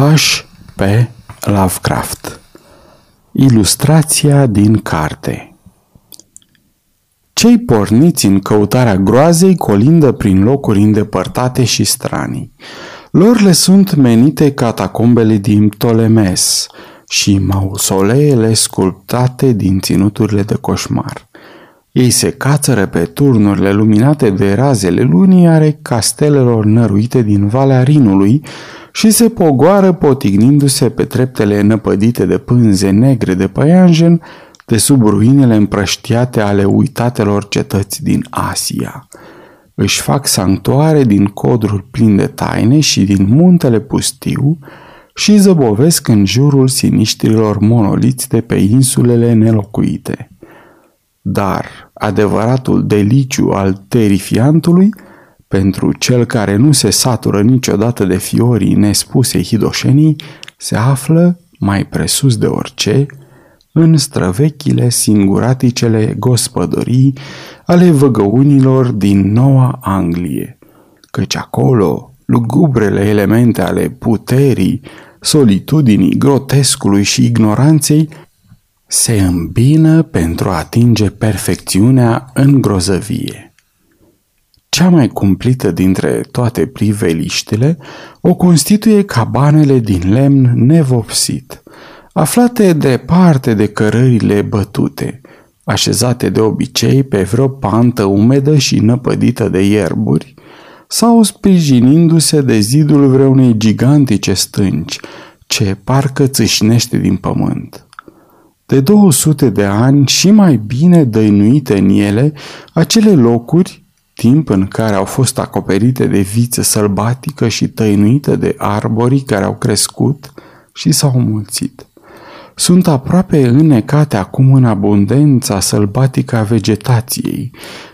H. P. Lovecraft Ilustrația din carte Cei porniți în căutarea groazei colindă prin locuri îndepărtate și stranii. Lor le sunt menite catacombele din Ptolemes și mausoleele sculptate din ținuturile de coșmar. Ei se cațără pe turnurile luminate de razele lunii are castelelor năruite din Valea Rinului și se pogoară potignindu-se pe treptele năpădite de pânze negre de păianjen de sub ruinele împrăștiate ale uitatelor cetăți din Asia. Își fac sanctuare din codrul plin de taine și din muntele pustiu și zăbovesc în jurul siniștrilor monoliți de pe insulele nelocuite. Dar adevăratul deliciu al terifiantului, pentru cel care nu se satură niciodată de fiorii nespusei hidoșenii, se află, mai presus de orice, în străvechile singuraticele gospodării ale văgăunilor din Noua Anglie, căci acolo lugubrele elemente ale puterii, solitudinii, grotescului și ignoranței se îmbină pentru a atinge perfecțiunea în grozăvie. Cea mai cumplită dintre toate priveliștele o constituie cabanele din lemn nevopsit, aflate departe de cărările bătute, așezate de obicei pe vreo pantă umedă și năpădită de ierburi, sau sprijinindu-se de zidul vreunei gigantice stânci, ce parcă țâșnește din pământ. De 200 de ani și mai bine dăinuite în ele acele locuri, timp în care au fost acoperite de viță sălbatică și tăinuite de arborii care au crescut și s-au mulțit. Sunt aproape înnecate acum în abundența sălbatică a vegetației,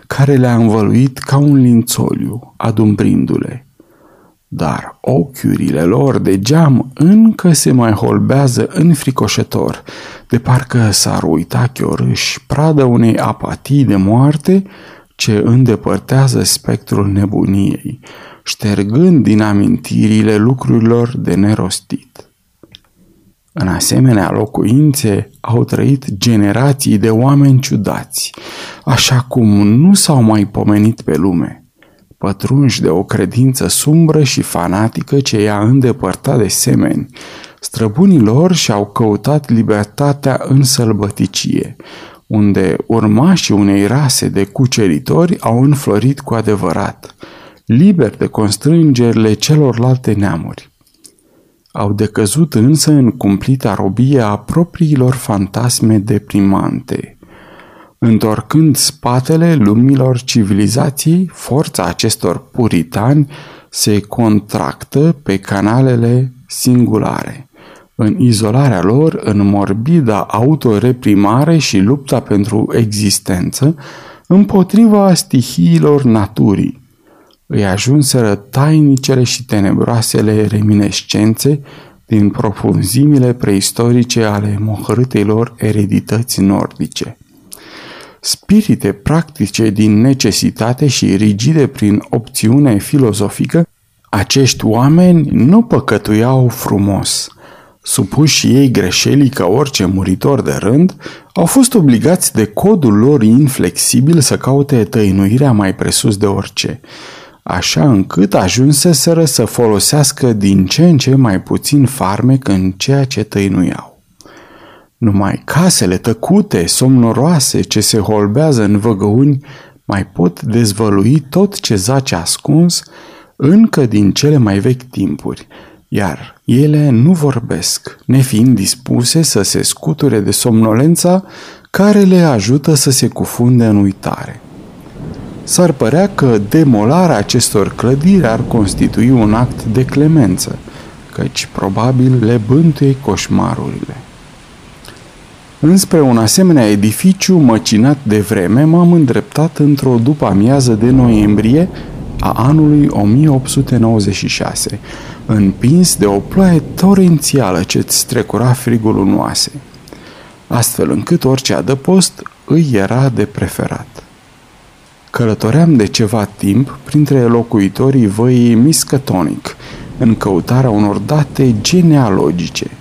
care le-a învăluit ca un lințoliu, adumbrindu-le dar ochiurile lor de geam încă se mai holbează înfricoșător, de parcă s-ar uita chiorâși pradă unei apatii de moarte ce îndepărtează spectrul nebuniei, ștergând din amintirile lucrurilor de nerostit. În asemenea locuințe au trăit generații de oameni ciudați, așa cum nu s-au mai pomenit pe lume – pătrunși de o credință sumbră și fanatică ce i-a îndepărtat de semeni. Străbunii lor și-au căutat libertatea în sălbăticie, unde urmașii unei rase de cuceritori au înflorit cu adevărat, liberi de constrângerile celorlalte neamuri. Au decăzut însă în cumplita robie a propriilor fantasme deprimante – Întorcând spatele lumilor civilizației, forța acestor puritani se contractă pe canalele singulare. În izolarea lor, în morbida autoreprimare și lupta pentru existență, împotriva stihiilor naturii. Îi ajunseră tainicele și tenebroasele reminescențe din profunzimile preistorice ale mohărâtelor eredități nordice spirite practice din necesitate și rigide prin opțiune filozofică, acești oameni nu păcătuiau frumos. Supuși ei greșelii ca orice muritor de rând, au fost obligați de codul lor inflexibil să caute tăinuirea mai presus de orice, așa încât ajunseseră să folosească din ce în ce mai puțin farmec în ceea ce tăinuiau. Numai casele tăcute, somnoroase, ce se holbează în văgăuni, mai pot dezvălui tot ce zace ascuns încă din cele mai vechi timpuri, iar ele nu vorbesc, nefiind dispuse să se scuture de somnolența care le ajută să se cufunde în uitare. S-ar părea că demolarea acestor clădiri ar constitui un act de clemență, căci probabil le bântuie coșmarurile. Înspre un asemenea edificiu măcinat de vreme m-am îndreptat într-o după-amiază de noiembrie a anului 1896, împins de o ploaie torențială ce-ți strecura frigul în oase, astfel încât orice adăpost îi era de preferat. Călătoream de ceva timp printre locuitorii văii Miskatonic, în căutarea unor date genealogice.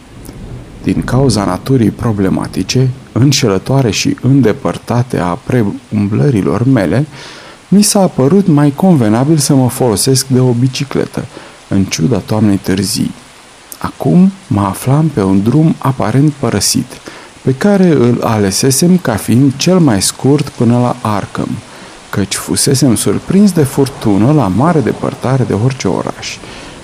Din cauza naturii problematice, înșelătoare și îndepărtate a preumblărilor mele, mi s-a părut mai convenabil să mă folosesc de o bicicletă, în ciuda toamnei târzii. Acum mă aflam pe un drum aparent părăsit, pe care îl alesesem ca fiind cel mai scurt până la Arkham, căci fusesem surprins de furtună la mare depărtare de orice oraș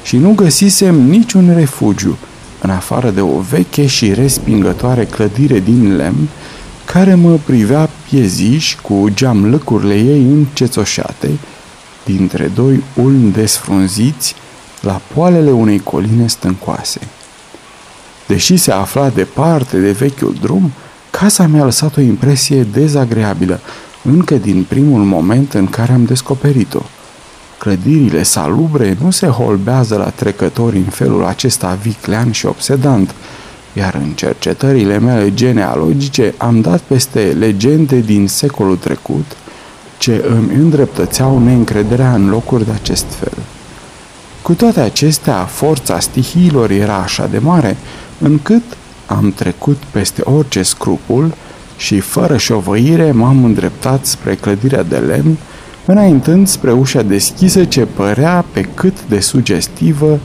și nu găsisem niciun refugiu, în afară de o veche și respingătoare clădire din lemn care mă privea pieziș cu geamlăcurile ei încețoșate dintre doi ulmi desfrunziți la poalele unei coline stâncoase. Deși se afla departe de vechiul drum, casa mi-a lăsat o impresie dezagreabilă, încă din primul moment în care am descoperit-o. Clădirile salubre nu se holbează la trecători în felul acesta viclean și obsedant, iar în cercetările mele genealogice am dat peste legende din secolul trecut ce îmi îndreptățeau neîncrederea în locuri de acest fel. Cu toate acestea, forța stihiilor era așa de mare, încât am trecut peste orice scrupul și, fără șovăire, m-am îndreptat spre clădirea de lemn, înaintând spre ușa deschisă ce părea pe cât de sugestivă,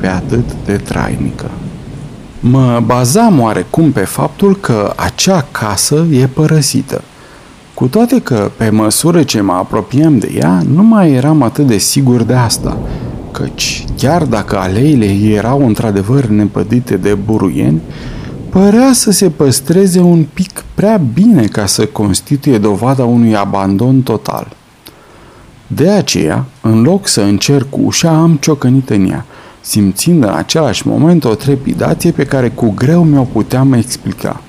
pe atât de trainică. Mă bazam oarecum pe faptul că acea casă e părăsită. Cu toate că, pe măsură ce mă apropiam de ea, nu mai eram atât de sigur de asta, căci, chiar dacă aleile erau într-adevăr nepădite de buruieni, părea să se păstreze un pic prea bine ca să constituie dovada unui abandon total. De aceea, în loc să încerc ușa, am ciocănit în ea – simțind în același moment o trepidație pe care cu greu mi-o puteam explica.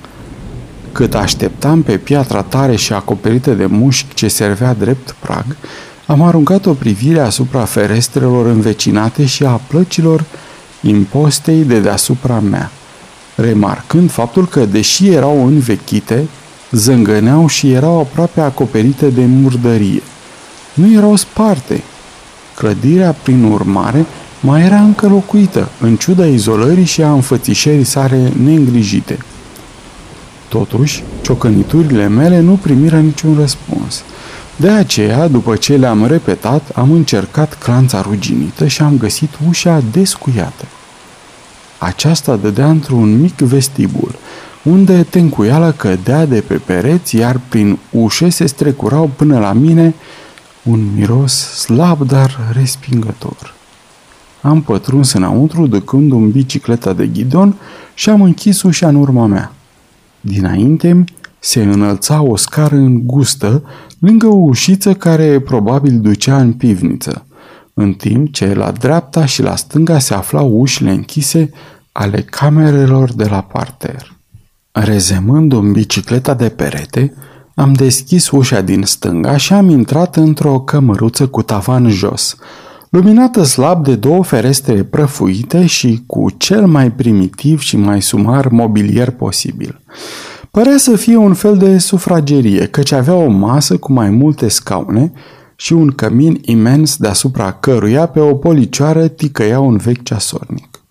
Cât așteptam pe piatra tare și acoperită de mușchi ce servea drept prag, am aruncat o privire asupra ferestrelor învecinate și a plăcilor impostei de deasupra mea, remarcând faptul că, deși erau învechite, zângăneau și erau aproape acoperite de murdărie. Nu erau sparte. Clădirea, prin urmare, mai era încă locuită, în ciuda izolării și a înfățișării sale neîngrijite. Totuși, ciocăniturile mele nu primiră niciun răspuns. De aceea, după ce le-am repetat, am încercat clanța ruginită și am găsit ușa descuiată. Aceasta dădea într-un mic vestibul, unde tencuiala cădea de pe pereți, iar prin ușe se strecurau până la mine un miros slab, dar respingător. Am pătruns înăuntru ducând un bicicleta de ghidon și am închis ușa în urma mea. Dinainte se înălța o scară îngustă lângă o ușiță care probabil ducea în pivniță, în timp ce la dreapta și la stânga se aflau ușile închise ale camerelor de la parter. Rezemând un bicicleta de perete, am deschis ușa din stânga și am intrat într-o cămăruță cu tavan jos, luminată slab de două ferestre prăfuite și cu cel mai primitiv și mai sumar mobilier posibil. Părea să fie un fel de sufragerie, căci avea o masă cu mai multe scaune și un cămin imens deasupra căruia pe o policioară ticăia un vechi ceasornic.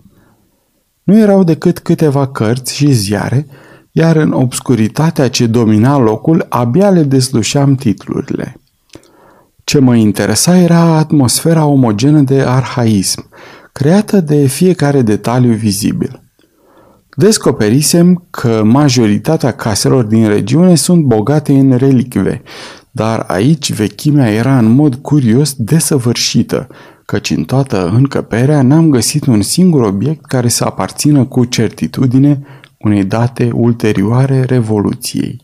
Nu erau decât câteva cărți și ziare, iar în obscuritatea ce domina locul abia le deslușeam titlurile. Ce mă interesa era atmosfera omogenă de arhaism, creată de fiecare detaliu vizibil. Descoperisem că majoritatea caselor din regiune sunt bogate în relicve, dar aici vechimea era în mod curios desăvârșită, căci în toată încăperea n-am găsit un singur obiect care să aparțină cu certitudine unei date ulterioare Revoluției.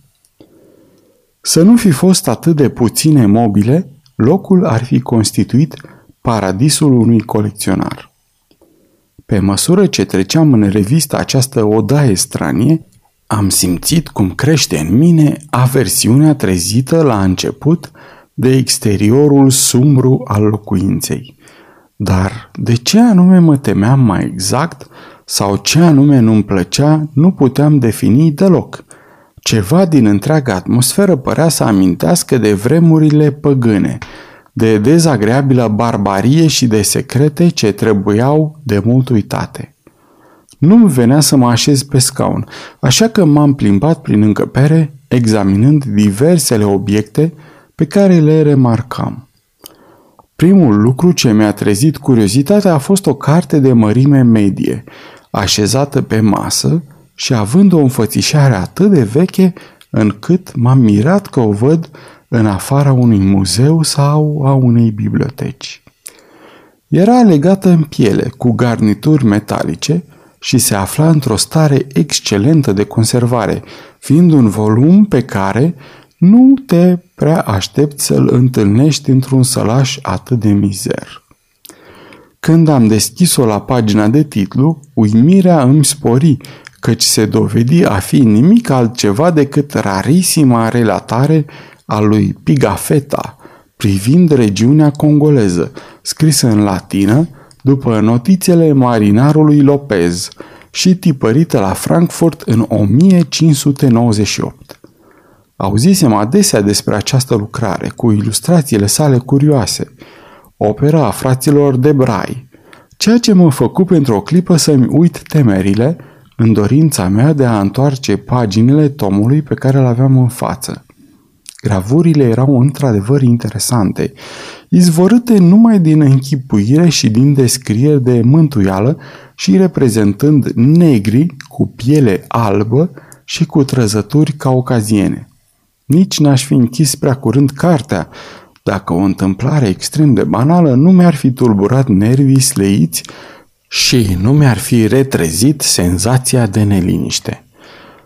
Să nu fi fost atât de puține mobile, locul ar fi constituit paradisul unui colecționar. Pe măsură ce treceam în revistă această odaie stranie, am simțit cum crește în mine aversiunea trezită la început de exteriorul sumbru al locuinței. Dar de ce anume mă temeam mai exact sau ce anume nu-mi plăcea, nu puteam defini deloc. Ceva din întreaga atmosferă părea să amintească de vremurile păgâne, de dezagreabilă barbarie și de secrete ce trebuiau de mult uitate. Nu-mi venea să mă așez pe scaun, așa că m-am plimbat prin încăpere, examinând diversele obiecte pe care le remarcam. Primul lucru ce mi-a trezit curiozitatea a fost o carte de mărime medie, așezată pe masă și având o înfățișare atât de veche încât m-am mirat că o văd în afara unui muzeu sau a unei biblioteci. Era legată în piele, cu garnituri metalice și se afla într-o stare excelentă de conservare, fiind un volum pe care nu te prea aștepți să-l întâlnești într-un sălaș atât de mizer. Când am deschis-o la pagina de titlu, uimirea îmi spori, căci se dovedi a fi nimic altceva decât rarisima relatare a lui Pigafetta privind regiunea congoleză, scrisă în latină după notițele marinarului Lopez și tipărită la Frankfurt în 1598. Auzisem adesea despre această lucrare, cu ilustrațiile sale curioase, opera a fraților de Brai, ceea ce mă făcu pentru o clipă să-mi uit temerile în dorința mea de a întoarce paginile tomului pe care îl aveam în față. Gravurile erau într-adevăr interesante, izvorâte numai din închipuire și din descrieri de mântuială și reprezentând negri cu piele albă și cu trăzături caucaziene. Nici n-aș fi închis prea curând cartea, dacă o întâmplare extrem de banală nu mi-ar fi tulburat nervii sleiți și nu mi-ar fi retrezit senzația de neliniște.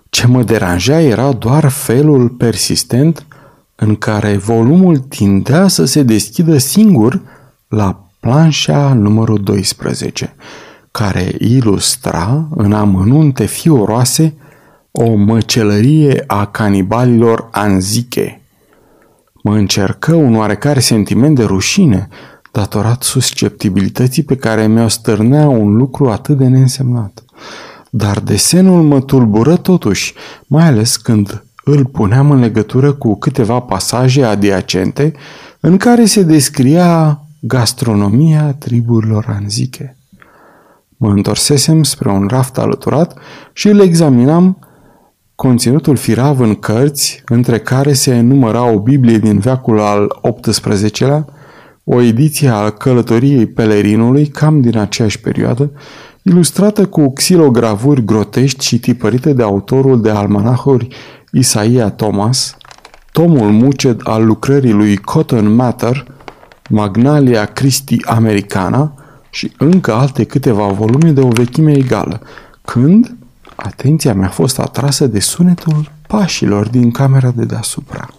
Ce mă deranja era doar felul persistent în care volumul tindea să se deschidă singur la planșa numărul 12, care ilustra în amănunte fioroase o măcelărie a canibalilor anziche. Mă încercă un oarecare sentiment de rușine, datorat susceptibilității pe care mi-o stârnea un lucru atât de neînsemnat. Dar desenul mă tulbură totuși, mai ales când îl puneam în legătură cu câteva pasaje adiacente în care se descria gastronomia triburilor anziche. Mă întorsesem spre un raft alăturat și îl examinam conținutul firav în cărți, între care se număra o Biblie din veacul al XVIII-lea, o ediție a călătoriei pelerinului, cam din aceeași perioadă, ilustrată cu xilogravuri grotești și tipărite de autorul de almanahuri Isaia Thomas, tomul muced al lucrării lui Cotton Mather, Magnalia Christi Americana și încă alte câteva volume de o vechime egală, când atenția mi-a fost atrasă de sunetul pașilor din camera de deasupra.